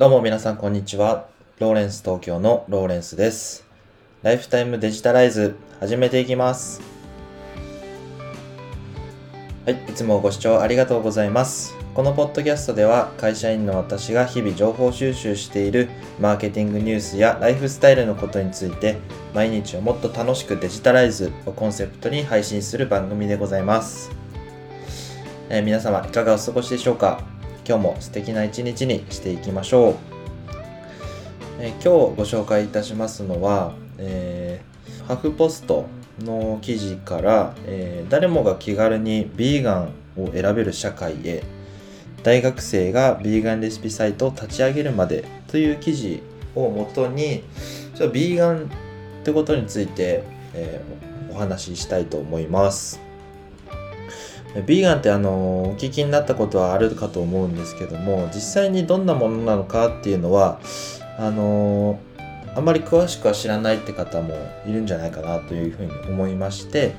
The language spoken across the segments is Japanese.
どうも皆さんこんにちは。ローレンス東京のローレンスです。ライフタイムデジタライズ始めていきます。はい、いつもご視聴ありがとうございます。このポッドキャストでは会社員の私が日々情報収集しているマーケティングニュースやライフスタイルのことについて毎日をもっと楽しくデジタライズをコンセプトに配信する番組でございます。えー皆様いかがお過ごしでしょうか？今日も素敵な一日にしていきましょう。え今日ご紹介いたしますのは、えーハフポストの記事から、えー誰もが気軽にビーガンを選べる社会へ大学生がビーガンレシピサイトを立ち上げるまでという記事をもとにちょっとビーガンってことについて、えーお話ししたいと思います。ビーガンってあのお聞きになったことはあるかと思うんですけども実際にどんなものなのかっていうのはあのあまり詳しくは知らないって方もいるんじゃないかなというふうに思いまして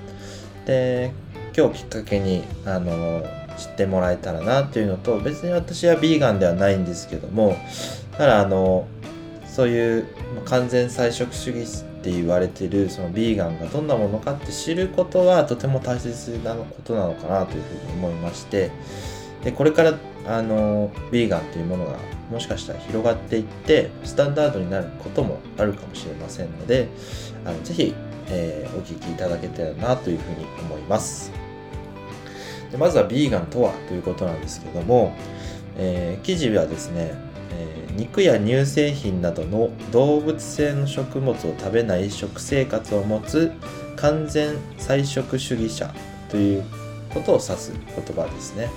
で今日きっかけにあの知ってもらえたらなっていうのと別に私はビーガンではないんですけどもただあのそういう完全菜食主義って言われてるそのビーガンがどんなものかって知ることはとても大切なことなのかなというふうに思いましてでこれからあのビーガンというものがもしかしたら広がっていってスタンダードになることもあるかもしれませんのであのぜひ、えーお聞きいただけたらなというふうに思います。でまずはビーガンとはということなんですけども、えー記事はですね、えー肉や乳製品などの動物性の食物を食べない食生活を持つ完全菜食主義者ということを指す言葉ですね。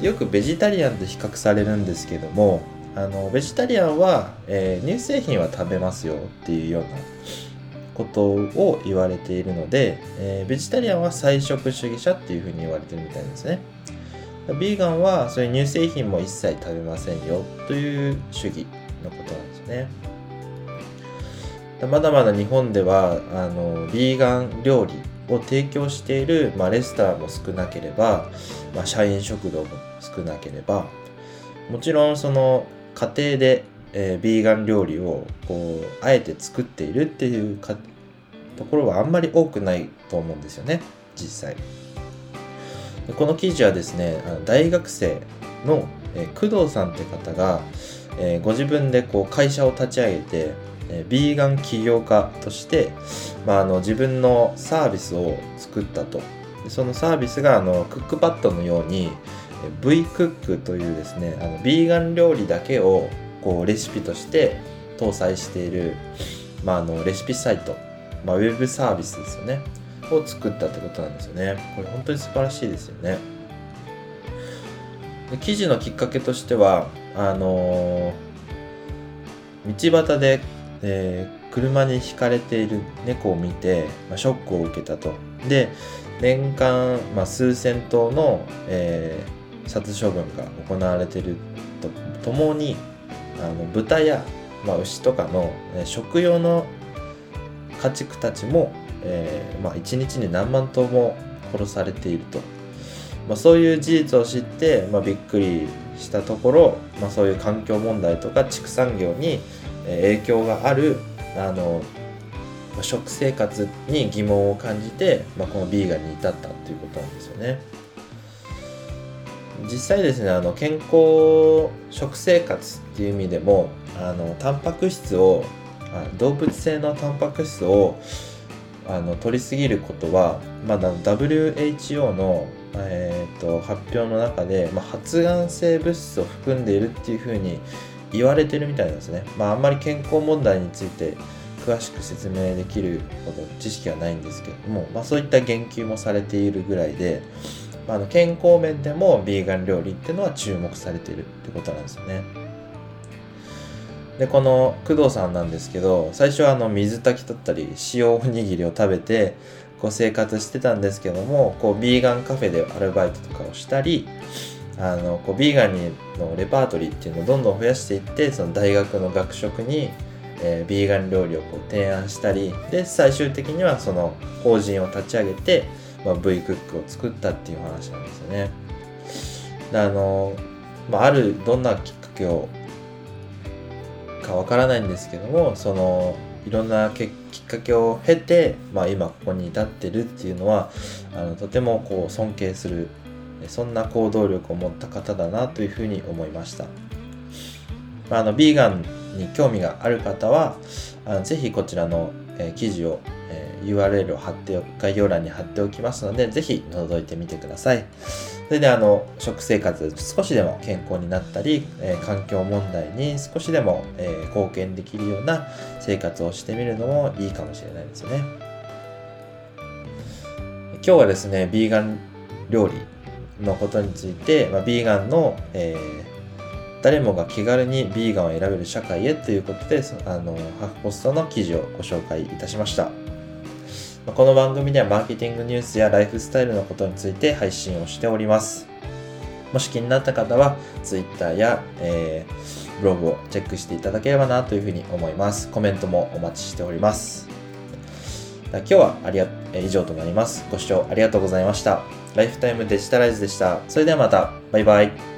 よくベジタリアンと比較されるんですけどもあのベジタリアンは、えー乳製品は食べますよっていうようなことを言われているので、えーベジタリアンは菜食主義者っていうふうに言われてるみたいですね。ビーガンはそういう乳製品も一切食べませんよという主義のことなんですね。まだまだ日本ではあのビーガン料理を提供している、まあ、レストランも少なければ、まあ、社員食堂も少なければもちろんその家庭で、えービーガン料理をこうあえて作っているっていうかところはあんまり多くないと思うんですよね実際。この記事はですね大学生の、工藤さんって方が、えーご自分でこう会社を立ち上げて、えービーガン起業家として、まあ、あの自分のサービスを作ったと。そのサービスがあのクックパッドのようにえー V クックというですねあのビーガン料理だけをこうレシピとして搭載している、まあ、あのレシピサイト、まあ、ウェブサービスですよね。を作ったってことなんですよね。これ本当に素晴らしいですよね。で記事のきっかけとしてはあのー道端で、えー車にひかれている猫を見て、まあ、ショックを受けたと。で年間、まあ、数千頭の、えー殺処分が行われていると。ともにあの豚や、まあ、牛とかの、えー食用の家畜たちも、えーまあ、1日に何万頭も殺されていると、まあ、そういう事実を知って、まあ、びっくりしたところ、まあ、そういう環境問題とか畜産業に影響があるあの食生活に疑問を感じて、まあ、このビーガンに至ったっていうことなんですよね。実際ですねあの健康食生活っていう意味でもあのタンパク質を動物性のタンパク質をあの取りすぎることはまだ WHO の、えー、と発表の中で、まあ、発がん性物質を含んでいるっていうふうに言われてるみたいなんですね。まあ、あんまり健康問題について詳しく説明できるほど知識はないんですけれども、まあ、そういった言及もされているぐらいで、まあ、の健康面でもビーガン料理っていうのは注目されているってことなんですよね。でこの工藤さんなんですけど最初はあの水炊きだったり塩おにぎりを食べてこう生活してたんですけどもこうビーガンカフェでアルバイトとかをしたりあのこうビーガンのレパートリーっていうのをどんどん増やしていってその大学の学食に、えービーガン料理をこう提案したりで最終的にはその法人を立ち上げて、まあ、V クックを作ったっていう話なんですよね。あの、まあ、あるどんなきっかけをかわからないんですけどもそのいろんなきっかけを経て、まあ、今ここに至ってるっていうのはあのとてもこう尊敬するそんな行動力を持った方だなというふうに思いました。まあ、あのビーガンに興味がある方はあのぜひこちらの、えー、記事を、えー、URL を貼って概要欄に貼っておきますのでぜひ覗いてみてください。それであの食生活少しでも健康になったり、えー、環境問題に少しでも、えー、貢献できるような生活をしてみるのもいいかもしれないですよね。今日はですね、ビーガン料理のことについて、まあ、ビーガンの、えー、誰もが気軽にビーガンを選べる社会へということで、あのハーフポストの記事をご紹介いたしました。この番組ではマーケティングニュースやライフスタイルのことについて配信をしております。もし気になった方は Twitter や、えー、ブログをチェックしていただければなというふうに思います。コメントもお待ちしております。今日はありが以上となります。ご視聴ありがとうございました。ライフタイムデジタライズでした。それではまた。バイバイ。